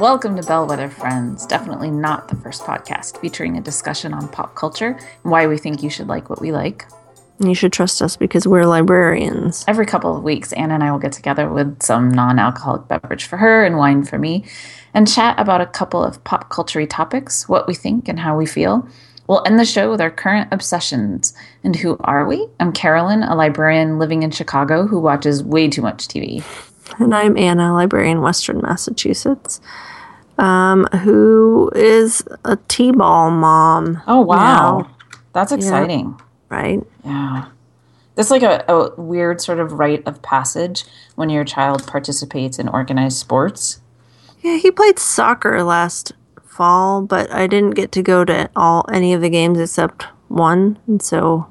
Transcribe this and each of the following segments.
Welcome to Bellwether Friends. Definitely not the first podcast featuring a discussion on pop culture and why we think you should like what we like. You should trust us because we're librarians. Every couple of weeks, Anna and I will get together with some non alcoholic beverage for her and wine for me and chat about a couple of pop culture topics, what we think and how we feel. We'll end the show with our current obsessions. And who are we? I'm Carolyn, a librarian living in Chicago who watches way too much TV. And I'm Anna, librarian in Western Massachusetts, um, who is a T-ball mom. Oh, wow. now, That's exciting. right? Yeah. That's like a, a weird sort of rite of passage when your child participates in organized sports. Yeah, he played soccer last fall, but I didn't get to go to all any of the games except one, and so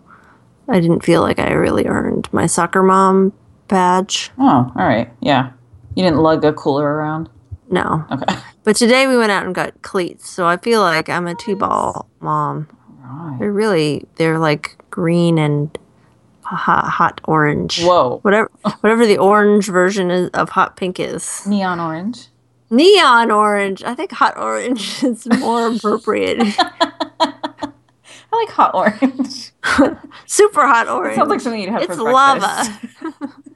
I didn't feel like I really earned my soccer mom badge. Oh, all right. Yeah. You didn't lug a cooler around? No. Okay. But today we went out and got cleats, so I feel like I'm a T-ball mom. Right. They're really they're like green and hot, hot orange. Whoa. Whatever whatever the orange version is of hot pink is. Neon orange. Neon orange. I think hot orange is more appropriate. I like hot orange. Super hot orange. Sounds like something you'd have it's for lava. breakfast. it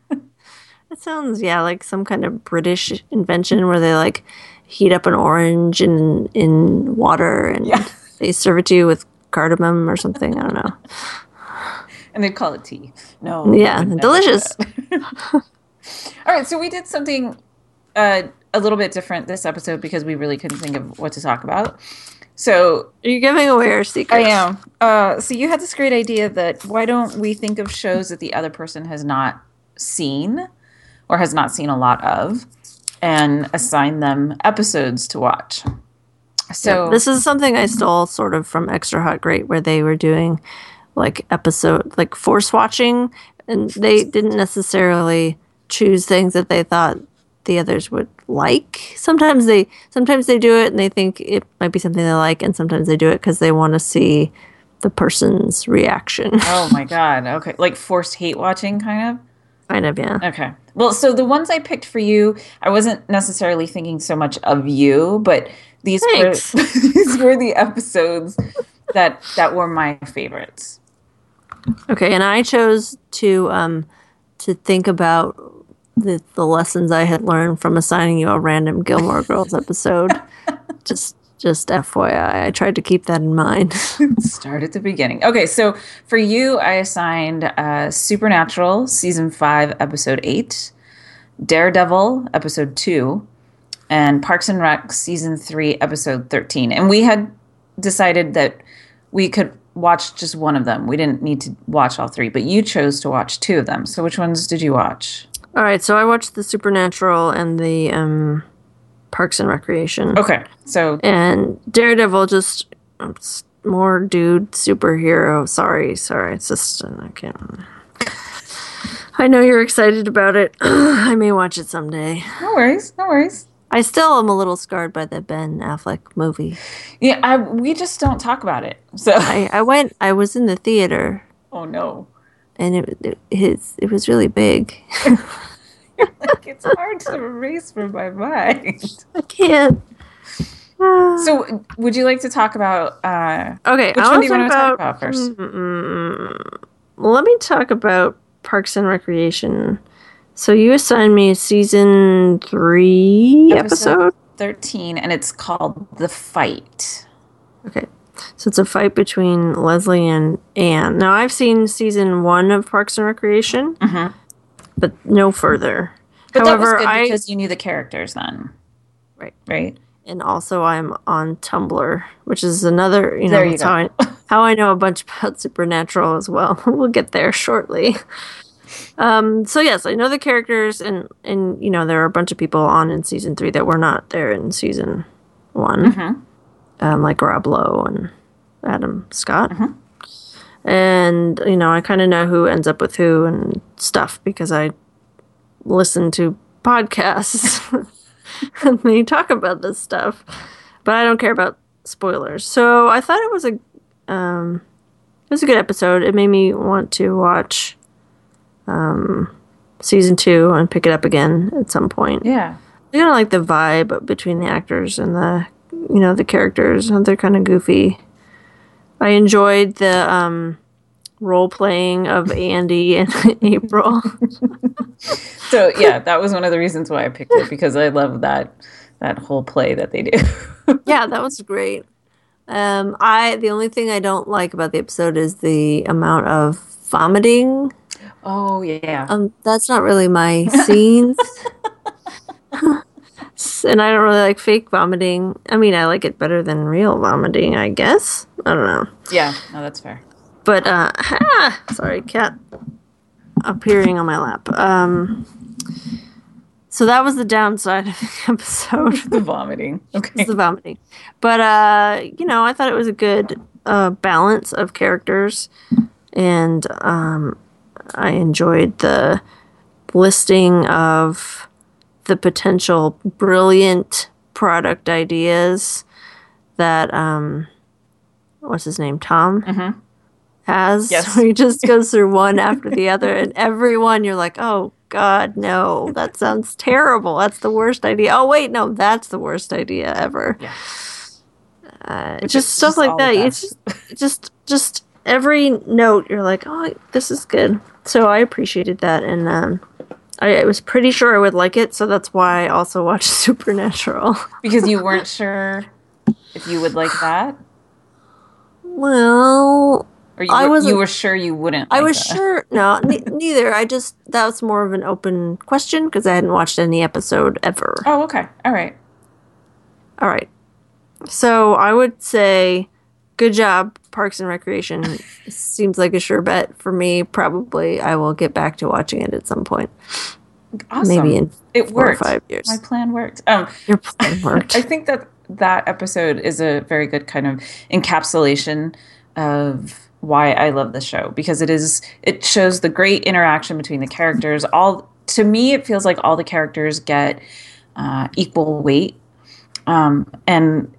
sounds yeah like some kind of British invention where they like heat up an orange in in water and Yeah. they serve it to you with cardamom or something. I don't know. And they'd call it tea. No. Yeah, I would never do delicious. All right. So we did something uh, a little bit different this episode because we really couldn't think of what to talk about. So Are you giving away our secret? I am. Uh, so you had this great idea that why don't we think of shows that the other person has not seen or has not seen a lot of and assign them episodes to watch. So This is something I stole sort of from Extra Hot Great, where they were doing like episode, like force watching, and they didn't necessarily choose things that they thought the others would like. Sometimes they, sometimes they do it and they think it might be something they like, and sometimes they do it because they want to see the person's reaction. oh my god. Okay. Like forced hate watching kind of? Kind of, yeah. Okay. Well, so the ones I picked for you, I wasn't necessarily thinking so much of you, but these Thanks. were these were the episodes that that were my favorites. Okay, and I chose to um to think about the the lessons I had learned from assigning you a random Gilmore Girls episode. just just FYI, I tried to keep that in mind. Start at the beginning. Okay, so for you, I assigned uh, Supernatural season five, episode eight, Daredevil episode two, and Parks and Rec season three, episode thirteen. And we had decided that we could watch just one of them. We didn't need to watch all three, but you chose to watch two of them. So which ones did you watch? All right, so I watched the Supernatural and the um Parks and Recreation. Okay, so And Daredevil just more dude superhero. Sorry, sorry. It's just uh, I can't. I know you're excited about it. I may watch it someday. no worries, no worries. I still am a little scarred by the Ben Affleck movie. Yeah, I, we just don't talk about it. So I, I went. I was in the theater, oh no, and it it, his, it was really big. like, it's hard to erase from my mind. I can't. So, would you like to talk about? Uh, okay, which I one do you want to talk about first? Mm, let me talk about Parks and Recreation. So you assigned me a season three episode. thirteen, and it's called "The Fight." Okay, so it's a fight between Leslie and Anne. Now I've seen season one of Parks and Recreation, but no further. But However, that was good I because you knew the characters then, right. right? and also I'm on Tumblr, which is another you know you how I how I know a bunch about Supernatural as well. we'll get there shortly. Um, so yes, I know the characters, and and you know there are a bunch of people on in season three that were not there in season one, Mm-hmm. um, like Rob Lowe and Adam Scott. Mm-hmm. And you know, I kind of know who ends up with who and stuff because I listen to podcasts and they talk about this stuff, but I don't care about spoilers. So I thought it was a um, it was a good episode. It made me want to watch um, season two and pick it up again at some point. Yeah. I kind of like the vibe between the actors and the, you know, the characters. They're kind of goofy. I enjoyed the um, role playing of Andy and April. So yeah, that was one of the reasons why I picked it because I love that that whole play that they do. yeah, that was great. Um, I the only thing I don't like about the episode is the amount of vomiting. oh yeah. Um, that's not really my scenes. and I don't really like fake vomiting. I mean, I like it better than real vomiting, I guess. I don't know. yeah, no, that's fair. But uh ah, sorry, cat appearing on my lap. Um so that was the downside of the episode. The vomiting. Okay. the vomiting. But uh, you know, I thought it was a good uh, balance of characters, and um, I enjoyed the listing of the potential brilliant product ideas that um, what's his name, Tom. Has Yes. he just goes through one after the other, and every one you're like, oh God, no, that sounds terrible. That's the worst idea. Oh wait, no, that's the worst idea ever. Yeah. Uh, just stuff just like that. It's just, just, just every note you're like, oh, this is good. So I appreciated that, and um, I, I was pretty sure I would like it. So that's why I also watched Supernatural. Because you weren't sure if you would like that, well, or you I were, you were sure you wouldn't. I was that? sure. No, ne- neither. I just that was more of an open question because I hadn't watched any episode ever. Oh, okay. All right. All right. So I would say, good job, Parks and Recreation. Seems like a sure bet for me. Probably I will get back to watching it at some point. Awesome. Maybe in it four or worked. five years. My plan worked. Um, Your plan worked. I think that that episode is a very good kind of encapsulation of why I love the show because it is it shows the great interaction between the characters. All to me, it feels like all the characters get uh, equal weight, um, and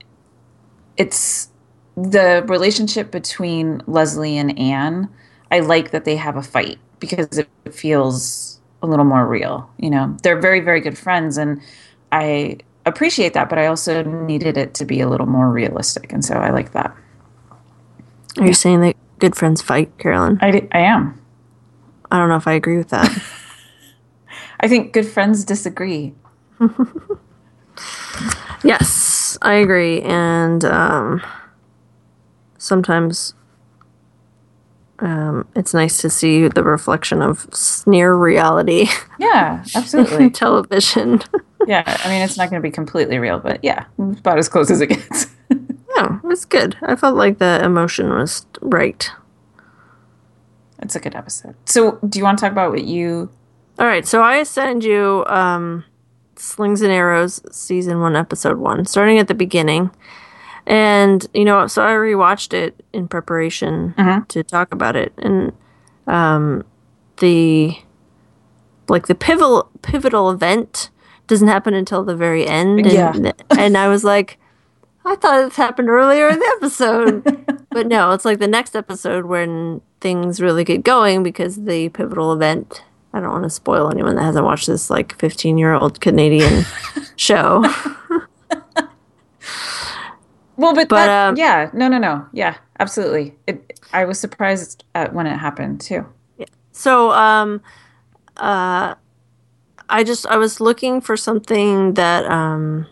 it's the relationship between Leslie and Anne. I like that they have a fight because it feels a little more real. You know, they're very, very good friends, and I appreciate that, but I also needed it to be a little more realistic, and so I like that. Are you saying that good friends fight, Carolyn? I, d- I am. I don't know if I agree with that. I think good friends disagree. yes, I agree, and um, sometimes. Um, it's nice to see the reflection of near reality Yeah, absolutely. television. yeah, I mean, it's not going to be completely real, but yeah, about as close as it gets. Yeah, it was good. I felt like the emotion was right. it's a good episode. So, do you want to talk about what you? All right, so I send you um, Slings and Arrows season one, episode one, starting at the beginning. And, you know, so I rewatched it in preparation to talk about it. And um, the, like, the pivotal, pivotal event doesn't happen until the very end. And, Yeah. and I was like, I thought this happened earlier in the episode. but no, it's like the next episode when things really get going because the pivotal event. I don't want to spoil anyone that hasn't watched this like 15 year old Canadian show. Well, but, But, that- um, yeah, no, no, no, yeah, absolutely. It. I was surprised at when it happened too. So, um, uh, I just I was looking for something that um,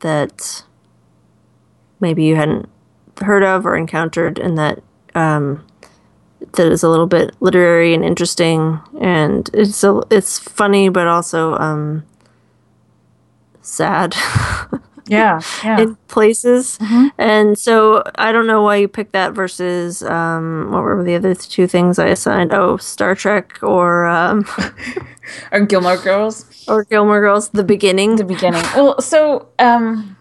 that maybe you hadn't heard of or encountered, and that um, that is a little bit literary and interesting, and it's a, it's funny, but also um, sad. Yeah, yeah. in places. And so I don't know why you picked that versus um, what were the other two things I assigned? Oh, Star Trek or um, Or Gilmore Girls. or Gilmore Girls. The beginning. the beginning. Well, so um,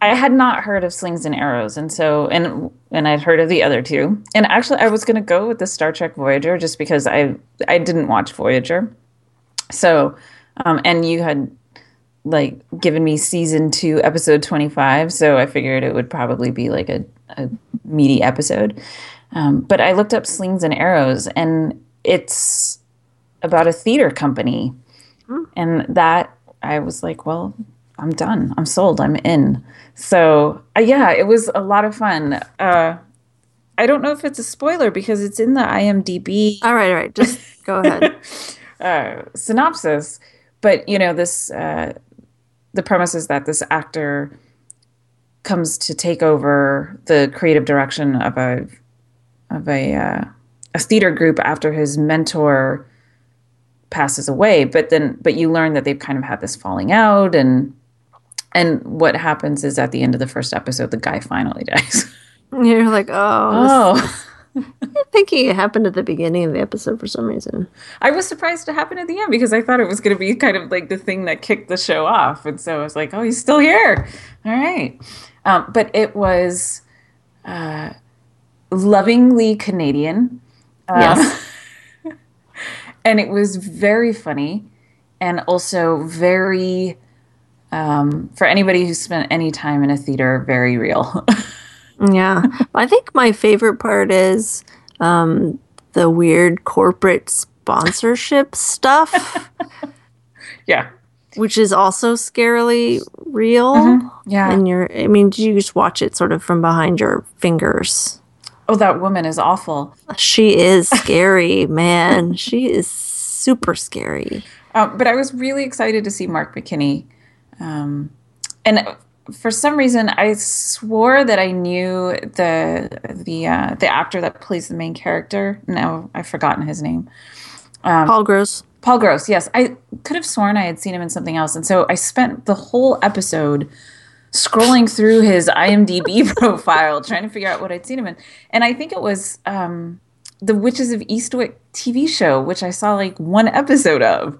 I had not heard of slings and arrows, and so and and I'd heard of the other two. And actually, I was going to go with the Star Trek Voyager just because I I didn't watch Voyager. So, um, and you had like given me season two, episode twenty five, so I figured it would probably be like a, a meaty episode. Um, but I looked up slings and arrows, and it's about a theater company and that I was like, well, I'm done. I'm sold. I'm in. So uh, yeah, it was a lot of fun. Uh, I don't know if it's a spoiler because it's in the IMDb. All right, all right. Just go ahead. uh, synopsis, but you know this. The premise is that this actor comes to take over the creative direction of a of a uh, a theater group after his mentor passes away. But then, but you learn that they've kind of had this falling out, and and what happens is at the end of the first episode, the guy finally dies. You're like, oh, Oh. I'm thinking it happened at the beginning of the episode for some reason. I was surprised it happened at the end because I thought it was going to be kind of like the thing that kicked the show off. And so I was like, oh, he's still here. All right. Um, but it was uh, lovingly Canadian. Yes. And it was very funny and also very, um, for anybody who spent any time in a theater, very real. Yeah. I think my favorite part is um, the weird corporate sponsorship stuff, yeah. which is also scarily real. Yeah. And you're, I mean, you just watch it sort of from behind your fingers. Oh, that woman is awful. She is scary, man. She is super scary. Um, but I was really excited to see Mark McKinney. Um, and for some reason, I swore that I knew the the uh, the actor that plays the main character. No, I've forgotten his name. Paul Gross. Paul Gross. Yes, I could have sworn I had seen him in something else, and so I spent the whole episode scrolling through his IMDb profile trying to figure out what I'd seen him in. And I think it was um, the Witches of Eastwick TV show, which I saw like one episode of.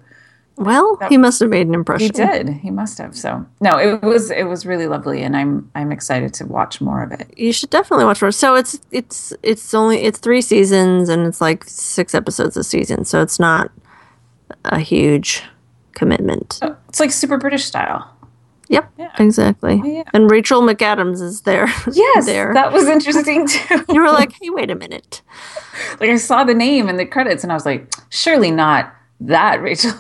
Well, he must have made an impression. He did. He must have. So no, it was it was really lovely, and I'm I'm excited to watch more of it. You should definitely watch more. So it's it's it's only it's three seasons and it's like six episodes a season. So it's not a huge commitment. Oh, it's like super British style. Yep, exactly. yeah. And Rachel McAdams is there. Yes, there. that was interesting too. you were like, hey, wait a minute. like I saw the name in the credits, and I was like, surely not that Rachel.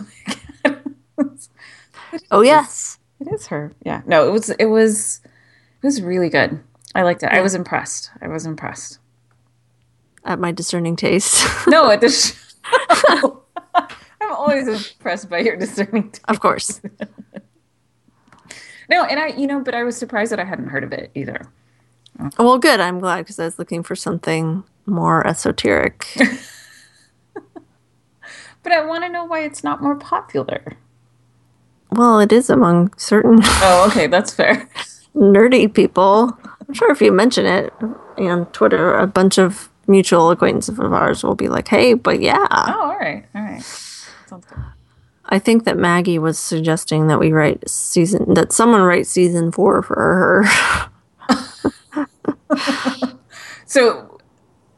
Oh yes, It is her. Yeah. No, it was it was it was really good. I liked it. I was impressed. I was impressed. at my discerning taste. No, at the show. I'm always impressed by your discerning. T- of course. no, and I, you know, but I was surprised that I hadn't heard of it either. Well, good. I'm glad because I was looking for something more esoteric. But I want to know why it's not more popular. Well, it is among certain Oh, okay, that's fair. nerdy people. I'm sure if you mention it on Twitter, a bunch of mutual acquaintances of ours will be like, "Hey, but yeah." Oh, all right, all right. Sounds good. I think that Maggie was suggesting that we write season that someone write season four for her. So,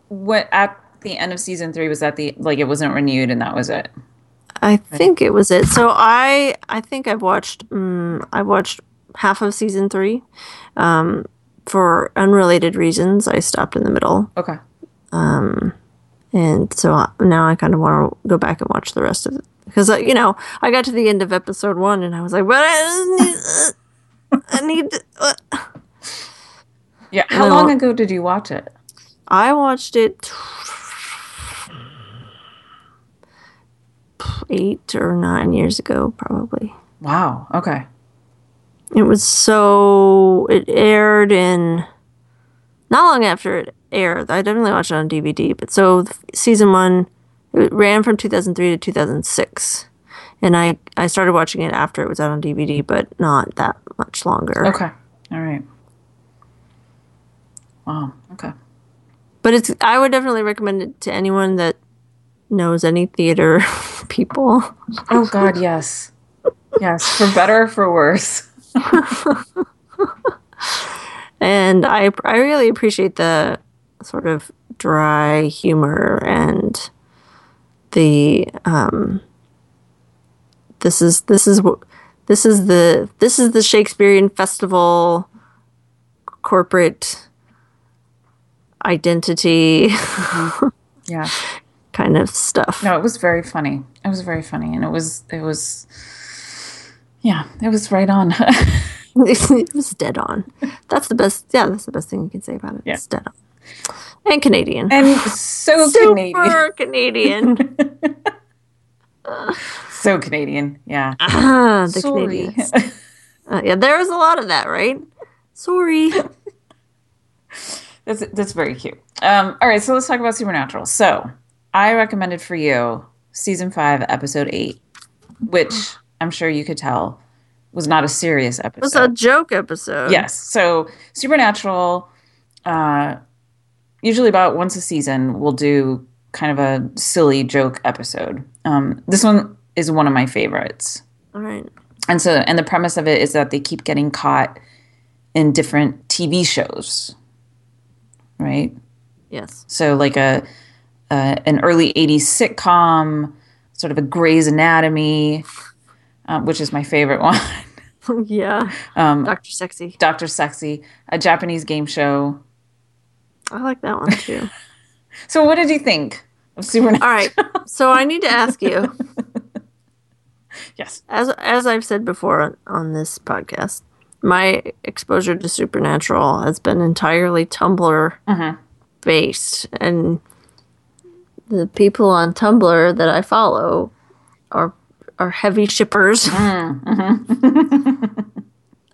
what at the end of season three was that the like it wasn't renewed and that was it. I think it was it. So I I think I've watched um, I watched half of season three. Um, for unrelated reasons, I stopped in the middle, Okay. and so I- now I kind of want to go back and watch the rest of it because uh, you know I got to the end of episode one and I was like, "But I need, I need." to- uh." Yeah. How long ago did you watch it? I watched it eight or nine years ago, probably. Wow. Okay. It was so it aired in not long after it aired. I definitely watched it on DVD, but so season one it ran from 2003 to 2006, and I I started watching it after it was out on DVD, but not that much longer. Okay. All right. Wow. Okay. But it's I would definitely recommend it to anyone that knows any theater people. Oh God, yes. Yes, for better or for worse. And I I really appreciate the sort of dry humor and the um this is this is what this is the this is the Shakespearean festival corporate identity Yeah. kind of stuff. No, it was very funny. It was very funny, and it was it was. Yeah, it was right on. it was dead on. That's the best. Yeah, that's the best thing you can say about it. Yeah. It's dead on. And Canadian. and so Super Canadian. Canadian. So Canadian. Yeah. ah, the Sorry. Canadians. Uh, yeah, there was a lot of that, right? Sorry. That's that's very cute. Um, all right, so let's talk about Supernatural. So I recommended for you season five, episode eight, which I'm sure you could tell was not a serious episode. It was a joke episode. Yes. So Supernatural, uh, usually about once a season, we'll do kind of a silly joke episode. Um, this one is one of my favorites. All right. And so, and the premise of it is that they keep getting caught in different TV shows, right? Yes. So, like a, uh, an early '80s sitcom, sort of a Grey's Anatomy, uh, which is my favorite one. yeah. Um, Dr. Sexy. Doctor Sexy, a Japanese game show. I like that one too. So, what did you think of Supernatural? All right. So I need to ask you, Yes. as as I've said before on, on this podcast, my exposure to Supernatural has been entirely Tumblr Mhm. based, and the people on Tumblr that I follow are are heavy shippers.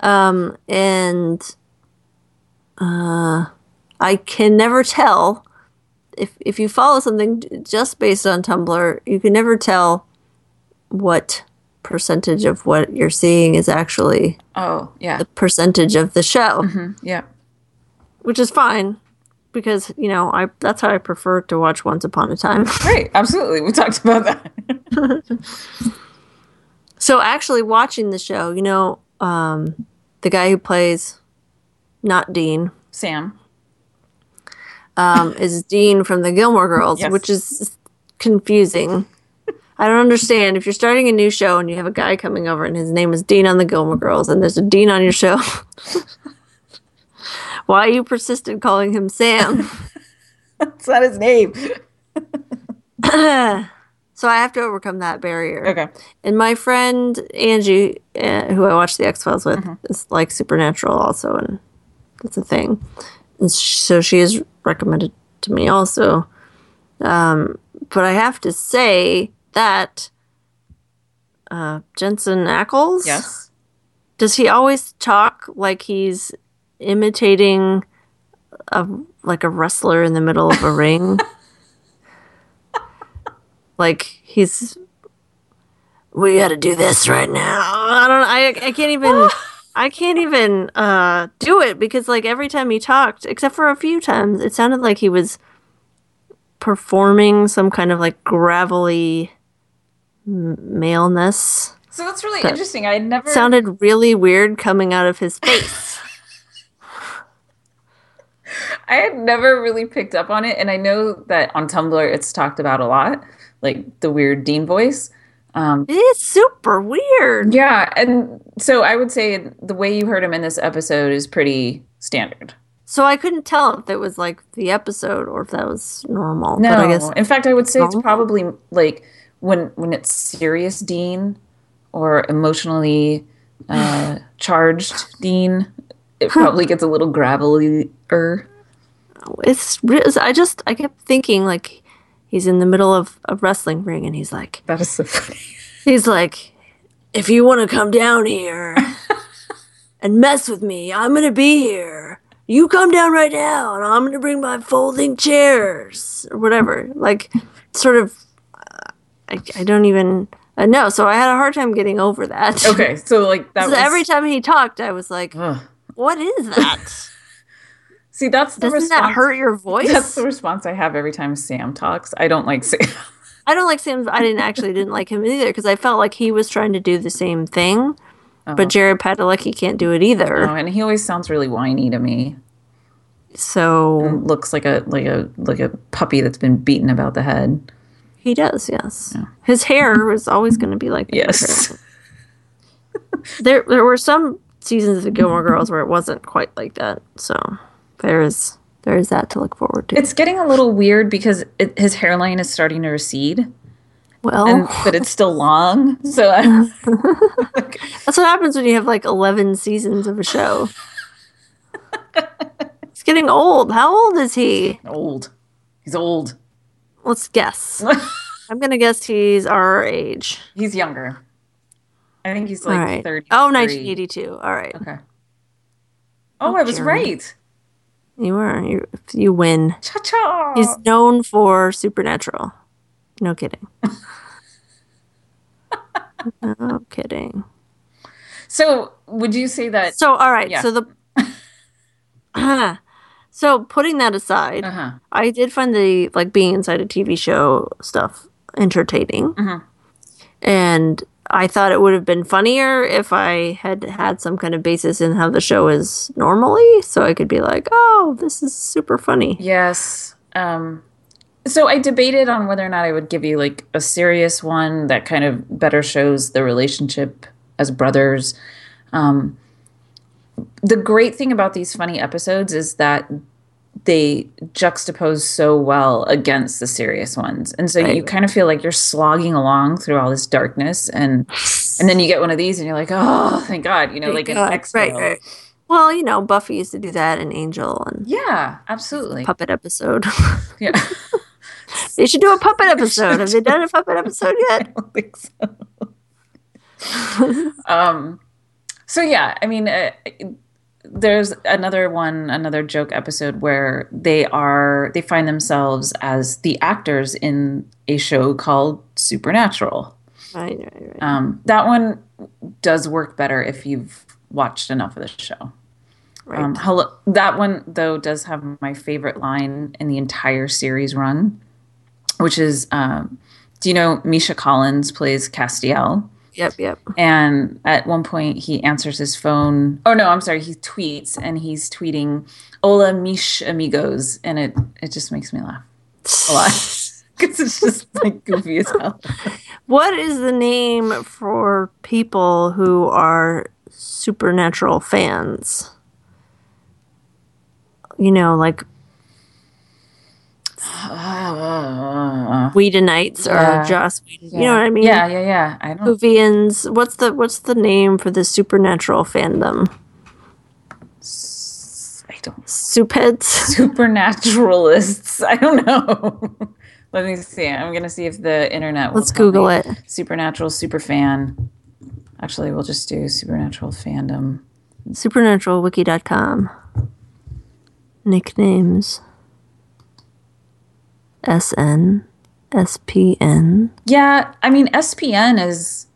um, and uh, I can never tell if if you follow something just based on Tumblr, you can never tell what percentage of what you're seeing is actually Oh, yeah. the percentage of the show, Yeah. which is fine because you know I that's how I prefer to watch Once Upon a Time. Right. Absolutely. We talked about that. so actually watching the show, you know, um, the guy who plays not Dean Sam. um, is Dean from the Gilmore Girls, Yes. which is confusing. I don't understand if you're starting a new show and you have a guy coming over and his name is Dean on the Gilmore Girls and there's a Dean on your show. Why are you persisted calling him Sam? That's not his name. so I have to overcome that barrier. Okay. And my friend Angie, uh, who I watch the X Files with, is like Supernatural also, and that's a thing. And so she has recommended to me also. Um, but I have to say that uh, Jensen Ackles, Yes. does he always talk like he's imitating a like a wrestler in the middle of a ring? like he's we got to do this right now. I don't I I can't even I can't even uh do it because like every time he talked except for a few times it sounded like he was performing some kind of like gravelly maleness. So that's really interesting. I never. Sounded really weird coming out of his face. I had never really picked up on it, and I know that on Tumblr it's talked about a lot, like the weird Dean voice. Um, it is super weird. yeah, and so I would say the way you heard him in this episode is pretty standard. So I couldn't tell if it was like the episode or if that was normal. No, But I guess in fact, I would say it's probably like when when it's serious Dean or emotionally uh, charged Dean, it probably gets a little gravelly. It's I just I kept thinking like he's in the middle of a wrestling ring and he's like That is so funny. he's like if you want to come down here and mess with me, I'm going to be here. You come down right now and I'm going to bring my folding chairs or whatever. Like sort of uh, I I don't even uh, know. So I had a hard time getting over that. Okay, so like that So was every time he talked, I was like, Ugh. "What is that? See, that's the Doesn't response. that hurt your voice?" That's the response I have every time Sam talks. I don't like Sam. I don't like Sam. I didn't actually didn't like him either because I felt like he was trying to do the same thing, but uh-huh. Jared Padalecki can't do it either. Oh, and he always sounds really whiny to me. So Looks like a like a like a puppy that's been beaten about the head. he does. Yes, his hair was always going to be like that. Yes. There, there were some seasons of the Gilmore Girls where it wasn't quite like that. So there is there is that to look forward to. It's getting a little weird because it, his hairline is starting to recede. Well, and, but it's still long. So that's what happens when you have like 11 seasons of a show. He's getting old. How old is he? old. He's old. Let's guess. I'm going to guess he's our age. He's younger. I think he's like right. 30. Oh, 1982. All right. Okay. Oh, I was Jeremy. right. You are. You, you win. Cha cha. He's known for Supernatural. No kidding. no kidding. So, would you say that? So, all right. Yeah. So the. so putting that aside, Uh huh. I did find the like being inside a TV show stuff entertaining, Mhm. and I thought it would have been funnier if I had had some kind of basis in how the show is normally, so I could be like, "Oh, this is super funny." Yes. Um, so I debated on whether or not I would give you like a serious one that kind of better shows the relationship as brothers. Um, the great thing about these funny episodes is that they juxtapose so well against the serious ones, and so you kind of feel like you're slogging along through all this darkness, and and then you get one of these, and you're like, oh, thank God, you know, like an God, exhale. right, right. Well, you know, Buffy used to do that, and Angel, and Yeah, absolutely. puppet episode. Yeah. they should do a puppet episode. Have they done a puppet episode yet? I don't think so. um, so yeah, I mean, uh, there's another one, another joke episode where they are they find themselves as the actors in a show called Supernatural. Right, right, right. Um, that one does work better if you've watched enough of the show. right. Um, hello, that one though does have my favorite line in the entire series run, which is, um, do you know Misha Collins plays Castiel? Yep, yep. And at one point, he answers his phone. Oh no, I'm sorry. He tweets, and he's tweeting "Hola, mis amigos," and it it just makes me laugh a lot because it's just like goofy as hell. What is the name for people who are supernatural fans? You know, like Whedonites Yeah. or Joss Whedon. You know what I mean? Yeah, yeah, yeah. I don't. Whovians. What's the what's the name for the supernatural fandom? I don't. Supeds. Supernaturalists. I don't know. Let me see. I'm gonna see if the internet. Will Let's Google me. it. Supernatural super fan. Actually, we'll just do supernatural fandom. Supernaturalwiki.com. Nicknames. SN. SPN. Yeah, I mean SPN is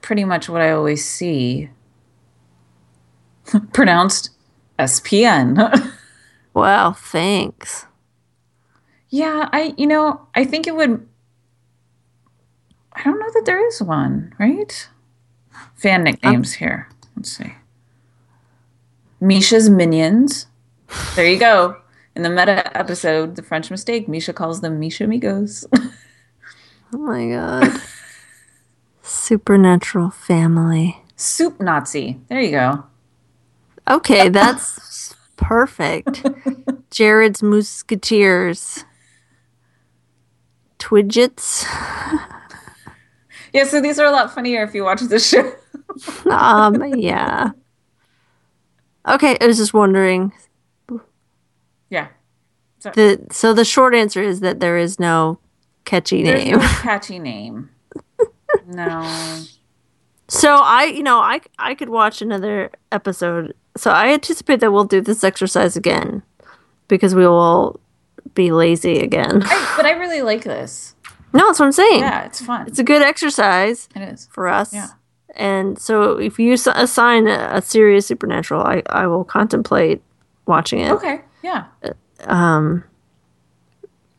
pretty much what I always see. Pronounced SPN. Wow, thanks. yeah, I you know, I think it would I don't know that there is one, right? Fan nicknames here. Let's see. Misha's Minions. There you go. In the meta episode, The French Mistake, Misha calls them Misha Amigos. Oh my god. Supernatural family. Soup Nazi. There you go. Okay, that's perfect. Jared's Musketeers. Twidgets. Yeah, so these are a lot funnier if you watch the show. Um, yeah. Okay, I was just wondering. Yeah. The so the short answer is that there is no catchy name. no catchy name. No. So I, you know, I I could watch another episode. So I anticipate that we'll do this exercise again because we will be lazy again. I, but I really like this. No, that's what I'm saying. Yeah, it's fun. It's a good exercise It is. for us. Yeah. And so if you assign a, a serious supernatural, I I will contemplate watching it Okay. Yeah. Um,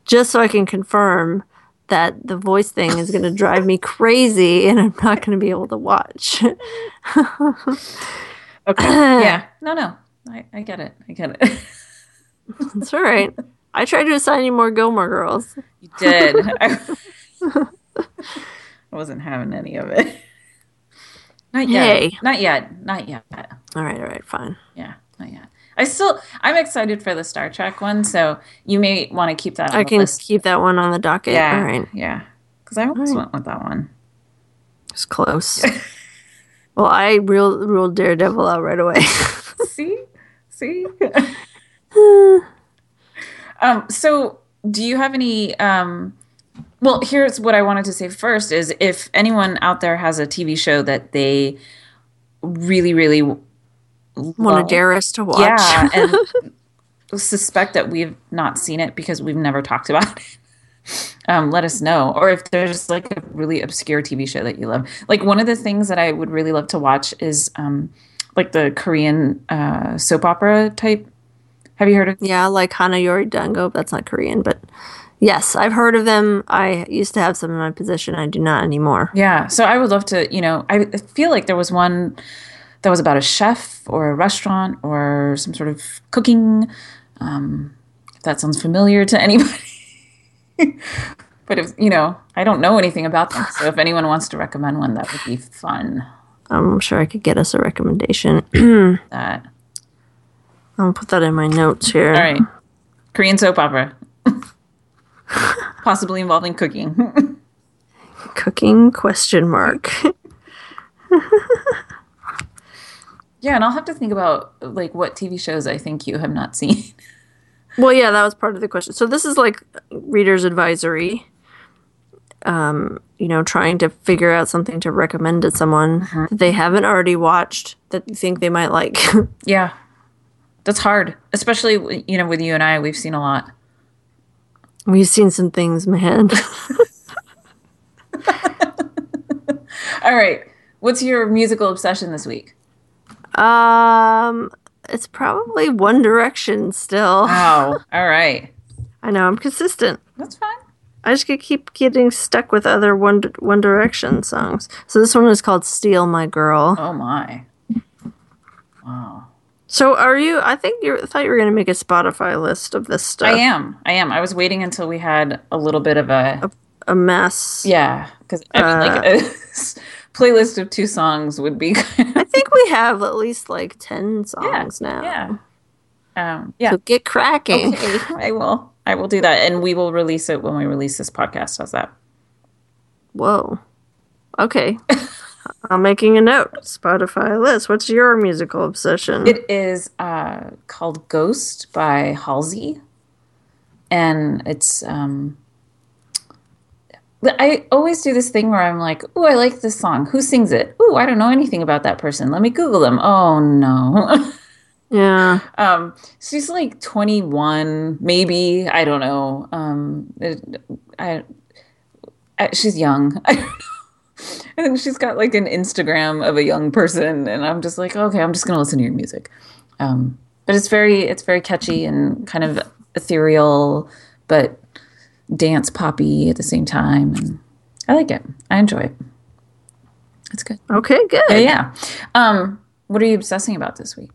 just so I can confirm that the voice thing is going to drive me crazy and I'm not going to be able to watch. Okay. yeah. No, no. I, I get it. I get it. It's all right. I tried to assign you more Gilmore Girls. you did. I, I wasn't having any of it. Not yet. Hey. Not yet. Not yet. All right, all right, fine. Yeah. Not yet. I still, I'm excited for the Star Trek one, so you may want to keep that on I can list. keep that one on the docket. Yeah. All right. Yeah. because I almost Right. went with that one. It's close. well, I real, ruled Daredevil out right away. See, see. um. So, do you have any? Um. Well, here's what I wanted to say first: is if anyone out there has a TV show that they really, really Want to dare us to watch? yeah, and suspect that we've not seen it because we've never talked about it. Um, let us know. Or if there's like a really obscure TV show that you love. Like one of the things that I would really love to watch is um, like the Korean uh, soap opera type. Have you heard of? Yeah, like Hana Yori Dango. That's not Korean, but yes, I've heard of them. I used to have some in my position. I do not anymore. Yeah. So I would love to, you know, I feel like there was one that was about a chef or a restaurant or some sort of cooking. Um, if that sounds familiar to anybody. but if, you know, I don't know anything about them. So if anyone wants to recommend one, that would be fun. I'm sure I could get us a recommendation. That. I'll put that in my notes here. All right. Korean soap opera. Possibly involving cooking. Cooking question mark. yeah. And I'll have to think about like what TV shows I think you have not seen. well, yeah, that was part of the question. So this is like reader's advisory. Um, you know, trying to figure out something to recommend to someone that they haven't already watched that you think they might like. Yeah. That's hard, especially you know with you and I. We've seen a lot. We've seen some things, man. All right, what's your musical obsession this week? Um, it's probably One Direction still. Oh, All right, I know I'm consistent. that's fine. I just keep getting stuck with other One One Direction songs. So this one is called "Steal My Girl." Oh my. Wow. So are you? I think you thought you were going to make a Spotify list of this stuff. I am. I am. I was waiting until we had a little bit of a a mess. yeah, because I mean, like a playlist of two songs would be. I think we have at least like ten songs now. yeah. Um. Yeah. So get cracking. Okay, I will. I will do that, and we will release it when we release this podcast. How's that? Whoa. Okay. I'm making a note. Spotify list. What's your musical obsession? It is uh, called Ghost by Halsey. And it's. Um, I always do this thing where I'm like, oh, I like this song. Who sings it? Oh, I don't know anything about that person. Let me Google them. Oh, no. yeah. um, she's like 21, maybe. I don't know. Um, it, I, I, she's young. I. I think she's got like an Instagram of a young person, and I'm just like, okay, I'm just gonna listen to your music. Um, but it's very, it's very catchy and kind of ethereal, but dance poppy at the same time, and I like it. I enjoy it. It's good. Okay, good. Yeah, yeah. Um, what are you obsessing about this week?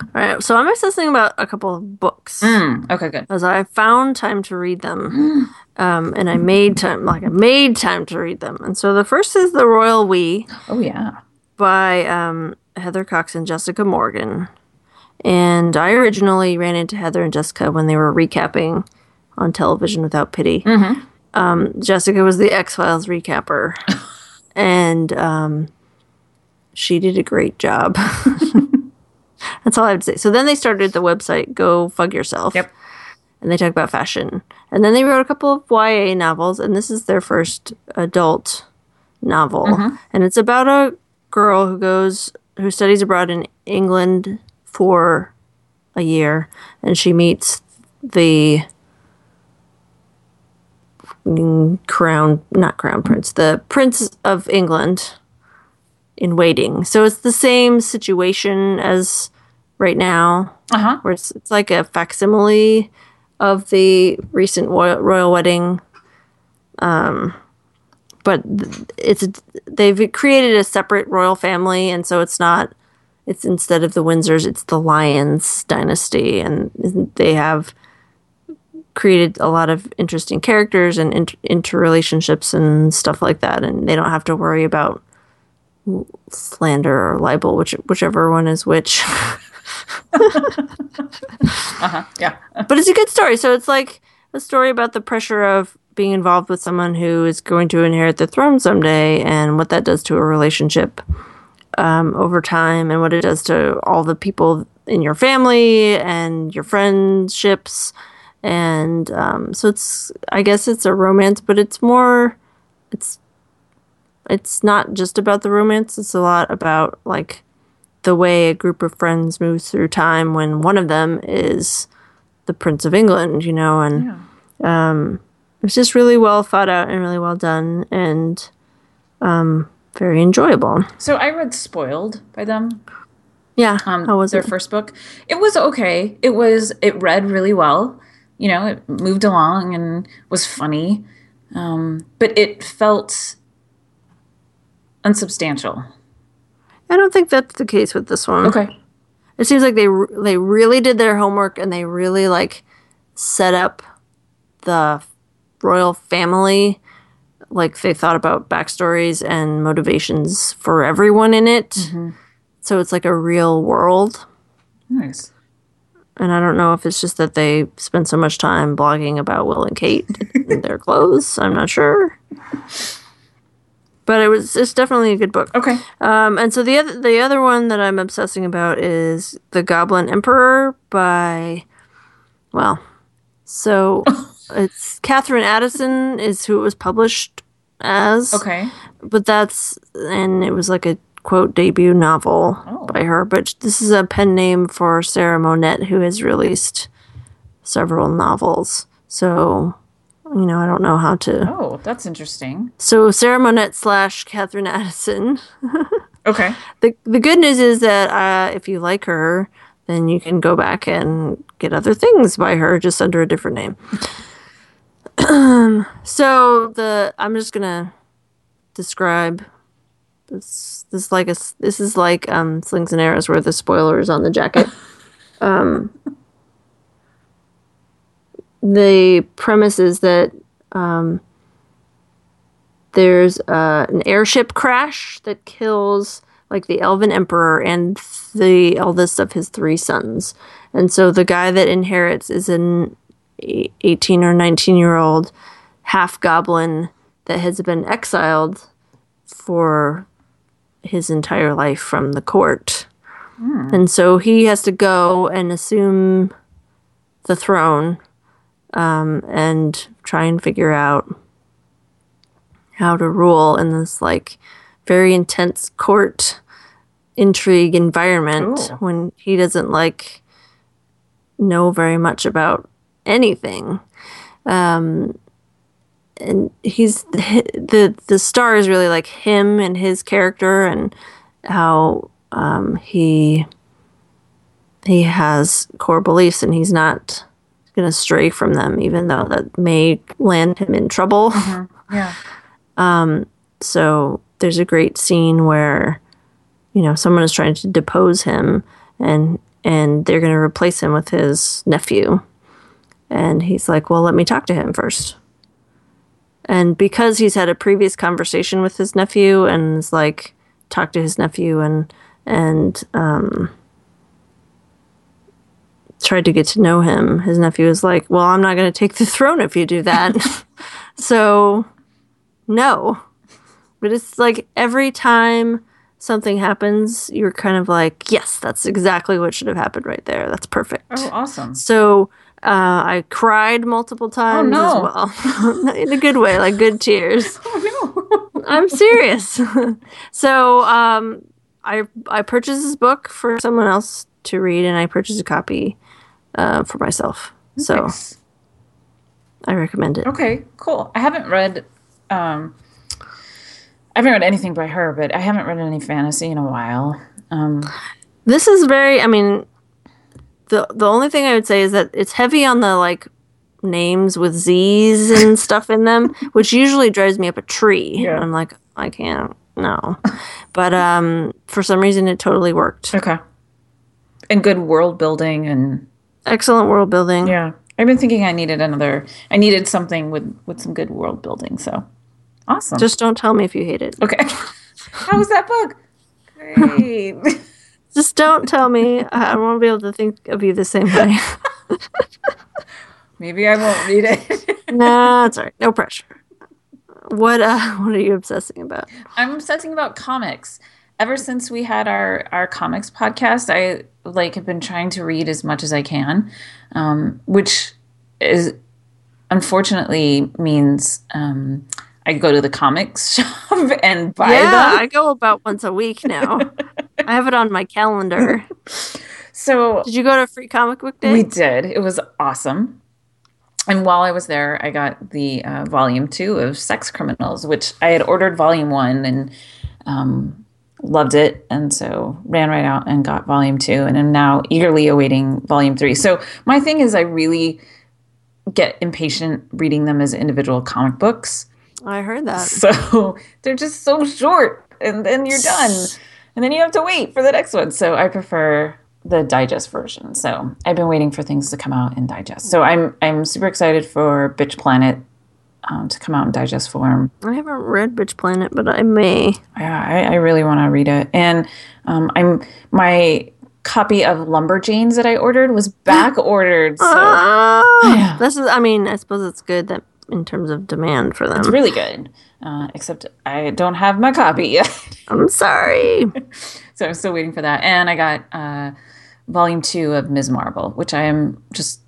All right. So I'm obsessing about a couple of books. Mm, okay, good. As I found time to read them. Um, and I made time, like I made time to read them. And so the first is The Royal We Oh yeah. by um, Heather Cocks and Jessica Morgan. And I originally ran into Heather and Jessica when they were recapping on television without pity. Um, Jessica was the X Files recapper, and um, she did a great job. That's all I have to say. So then they started the website Go Fug Yourself. Yep. And they talk about fashion. And then they wrote a couple of YA novels, and this is their first adult novel. And it's about a girl who goes, who studies abroad in England for a year, and she meets the crown, not crown prince, the prince of England in waiting. So it's the same situation as right now Uh huh. where it's, it's like a facsimile of the recent royal, royal wedding. Um, but it's they've created a separate royal family, and so it's not. It's instead of the Windsors, it's the Lyons dynasty, and they have created a lot of interesting characters and inter- interrelationships and stuff like that, and they don't have to worry about slander or libel, which whichever one is which. Yeah. but it's a good story. So it's like a story about the pressure of being involved with someone who is going to inherit the throne someday and what that does to a relationship um, over time and what it does to all the people in your family and your friendships. And um, so it's, I guess it's a romance, but it's more, it's, it's not just about the romance. It's a lot about like the way a group of friends moves through time when one of them is the Prince of England, you know, and Yeah. um, it was just really well thought out and really well done and um, very enjoyable. So I read Spoiled by them. Yeah, Um, how was their it? first book? It was okay. It was it read really well. You know, it moved along and was funny, um, but it felt unsubstantial. I don't think that's the case with this one. Okay. It seems like they they really did their homework and they really like set up the royal family. Like they thought about backstories and motivations for everyone in it. So it's like a real world. Nice. And I don't know if it's just that they spend so much time blogging about Will and Kate and their clothes. I'm not sure. But it was it's definitely a good book. Okay. Um, and so the other the other one that I'm obsessing about is The Goblin Emperor by well, so it's Katherine Addison is who it was published as. Okay. But that's and it was like a quote debut novel Oh. by her. But this is a pen name for Sarah Monette, who has released several novels. So you know, I don't know how to. Oh, that's interesting. So Sarah Monette slash Katherine Addison. Okay. the The good news is that uh, if you like her, then you can go back and get other things by her just under a different name. so the I'm just gonna describe this. This like a this is like um, slings and arrows where the spoiler is on the jacket. um, the premise is that um, there's uh, an airship crash that kills like the elven emperor and the eldest of his three sons and so the guy that inherits is an e- 18 or 19 year old half goblin that has been exiled for his entire life from the court. And so he has to go and assume the throne um, and try and figure out how to rule in this like very intense court intrigue environment Cool. when he doesn't like know very much about anything. Um and he's the the star is really like him and his character and how um he he has core beliefs and he's not going to stray from them even though that may land him in trouble. Yeah. Um, so there's a great scene where you know someone is trying to depose him and and they're going to replace him with his nephew. And he's like well let me talk to him first and because he's had a previous conversation with his nephew and is like talked to his nephew and and um tried to get to know him his nephew is like well i'm not going to take the throne if you do that so no but it's like every time something happens, you're kind of like, yes, that's exactly what should have happened right there. That's perfect. Oh, awesome. So uh, I cried multiple times no. as well, in a good way, like good tears. Oh no. I'm serious. so um, I I purchased this book for someone else to read, and I purchased a copy uh, for myself. So I recommend it. Okay, cool. I haven't read um I haven't read anything by her, but I haven't read any fantasy in a while. Um This is very. I mean, the the only thing I would say is that it's heavy on the like names with Z's and stuff in them, which usually drives me up a tree. Yeah. I'm like, I can't. No, but um, for some reason it totally worked. okay. And good world building and Excellent world building. yeah. I've been thinking I needed another I needed something with with some good world building, so awesome. Just don't tell me if you hate it. okay. How was that book? Great. Just don't tell me. I won't be able to think of you the same way. Maybe I won't read it. no, it's all right. No pressure. What uh what are you obsessing about? I'm obsessing about comics. Ever since we had our our comics podcast, I like have been trying to read as much as I can, um, which is unfortunately means um, I go to the comics shop and buy yeah, them. I go about once a week now. I have it on my calendar. So Did you go to Free Comic Book Day? we did. It was awesome. And while I was there, I got the uh, volume two of Sex Criminals, which I had ordered volume one and um, loved it. And so ran right out and got volume two and am now eagerly awaiting volume three. So my thing is, I really get impatient reading them as individual comic books. I heard that. So they're just so short, and then you're done, and then you have to wait for the next one. So I prefer the digest version. So I've been waiting for things to come out in digest. So I'm I'm super excited for Bitch Planet um, to come out in digest form. I haven't read Bitch Planet, but I may. Yeah, I, I really want to read it, and um, I'm my copy of Lumberjanes that I ordered was back ordered. So Ah, Yeah. This is. I mean, I suppose it's good that in terms of demand for them. it's really good. Uh, except I don't have my copy yet. I'm sorry. So I'm still waiting for that. And I got uh, volume two of Ms. Marvel, which I am just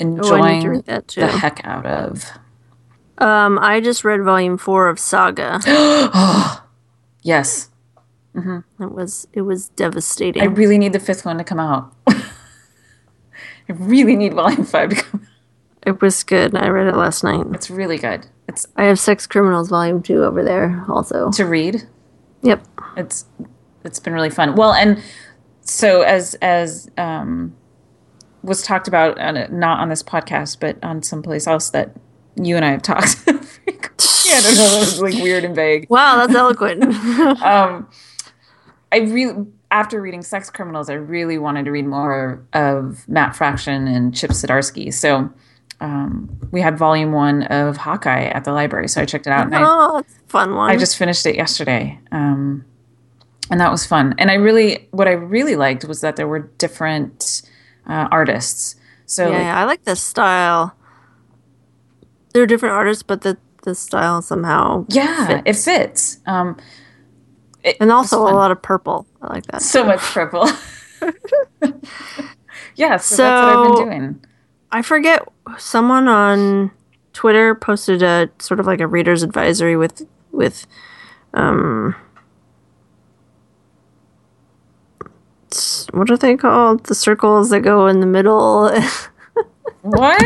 Oh, enjoying the heck out of. Um, I just read volume four of Saga. Yes, It was it was devastating. I really need the fifth one to come out. I really need volume five to come out. it was good. I read it last night. It's really good. It's I have Sex Criminals volume two over there also. to read. Yep. It's it's been really fun. Well, and so as as um, was talked about on not on this podcast, but on someplace else that you and I have talked. yeah, I don't know. That was like weird and vague. Wow, that's eloquent. um, I really, after reading Sex Criminals, I really wanted to read more of Matt Fraction and Chip Zdarsky. So um, we had volume one of Hawkeye at the library, so I checked it out, and I, oh, a fun one. I just finished it yesterday, um, and that was fun. And I really, what I really liked was that there were different uh, artists. So yeah, yeah, I like the style. There are different artists, but the the style somehow yeah, it fits. Um, it and also a lot of purple. I like that. so much purple. yeah, so, that's what I've been doing. I forget someone on Twitter posted a sort of like a reader's advisory with with um what are they called? The circles that go in the middle. What?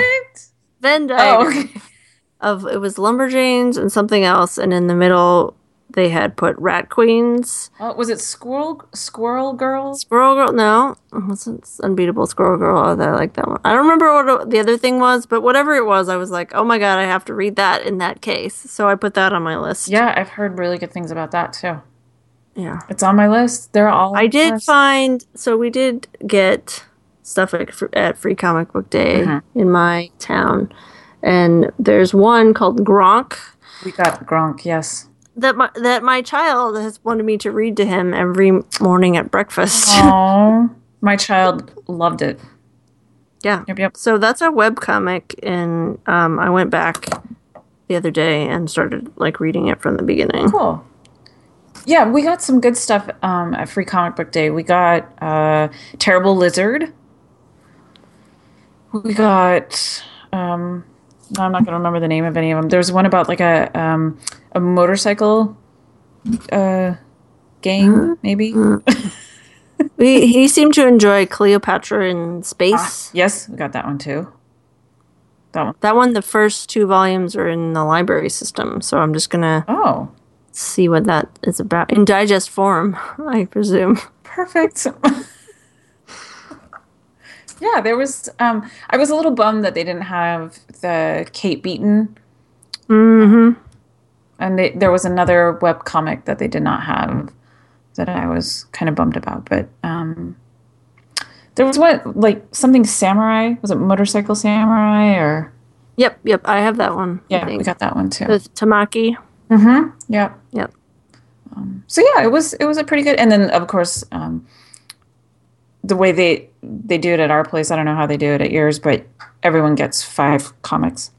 Venn Oh, okay. of it was lumberjanes and something else, and in the middle they had put rat queens. Oh, was it Squirrel Squirrel Girls? Squirrel Girl, no, it wasn't Unbeatable Squirrel Girl. Oh, I like that one. I don't remember what the other thing was, but whatever it was, I was like, oh my god, I have to read that in that case. So I put that on my list. Yeah, I've heard really good things about that too. yeah. It's on my list. They're all. I did list. find so we did get stuff at, at Free Comic Book Day mm-hmm. in my town, and there's one called Gronk We got Gronk. Yes. That my that my child has wanted me to read to him every morning at breakfast. Oh, my child loved it. yeah. Yep, yep. So that's a web comic, and um, I went back the other day and started like reading it from the beginning. Cool. Yeah, we got some good stuff um, at Free Comic Book Day. We got uh, Terrible Lizard. We got. Um, I'm not going to remember the name of any of them. There's one about like a um, a motorcycle uh, gang, maybe. We, he seemed to enjoy Cleopatra in space. Yes, we got that one too. That one. That one, the first two volumes are in the library system, so I'm just gonna Oh, see what that is about in digest form, I presume. perfect. yeah, there was. Um, I was a little bummed that they didn't have the Kate Beaton. Mm-hmm. And they, there was another web comic that they did not have that I was kind of bummed about. But um, there was what like something samurai was it motorcycle samurai or Yep, yep, I have that one. Yeah we got that one too. with Tamaki. Mm-hmm. Yeah. Yep. so yeah, it was it was a pretty good. And then of course, um, the way they they do it at our place, I don't know how they do it at yours, but everyone gets five comics.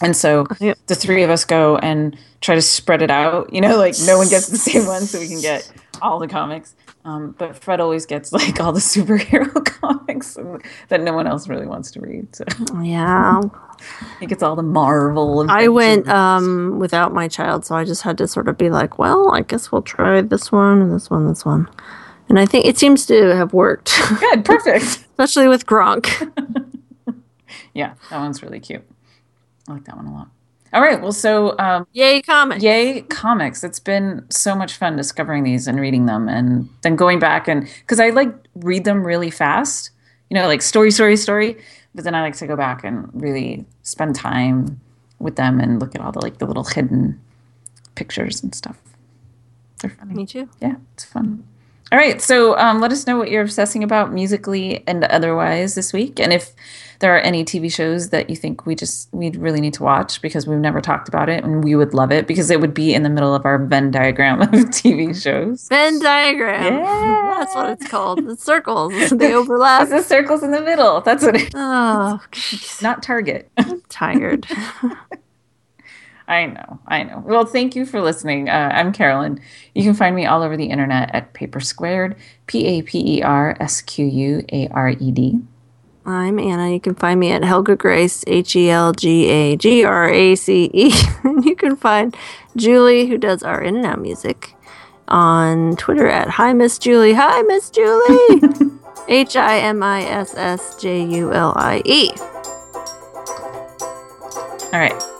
And so Yep. the three of us go and try to spread it out. You know, like no one gets the same one, so we can get all the comics. Um, but Fred always gets like all the superhero comics that no one else really wants to read. So Yeah. he gets all the Marvel. I went um, without my child, so I just had to sort of be like, well, I guess we'll try this one and this one, this one. And I think it seems to have worked, good, perfect. especially with Gronk. Yeah, that one's really cute. I like that one a lot. All right, well, so um, Yay, comic. yay comics it's been so much fun discovering these and reading them and then going back and because i like read them really fast you know like story story story but then i like to go back and really spend time with them and look at all the like the little hidden pictures and stuff they're funny Me too. yeah it's fun all right so um, let us know what you're obsessing about musically and otherwise this week and if there are any tv shows that you think we just we really need to watch because we've never talked about it and we would love it because it would be in the middle of our venn diagram of tv shows Venn diagram. Yeah. That's what it's called. The circles. They overlap. the circles in the middle that's what it Oh, jeez. not target I'm tired. I know, I know. Well, thank you for listening. Uh, I'm Carolyn. You can find me all over the internet at Paper Squared, P A P E R S Q U A R E D. I'm Anna. You can find me at Helga Grace, H E L G A G R A C E. And you can find Julie, who does our in and out music, on Twitter at Hi Miss Julie. Hi Miss Julie. H I M I S S J U L I E. All right.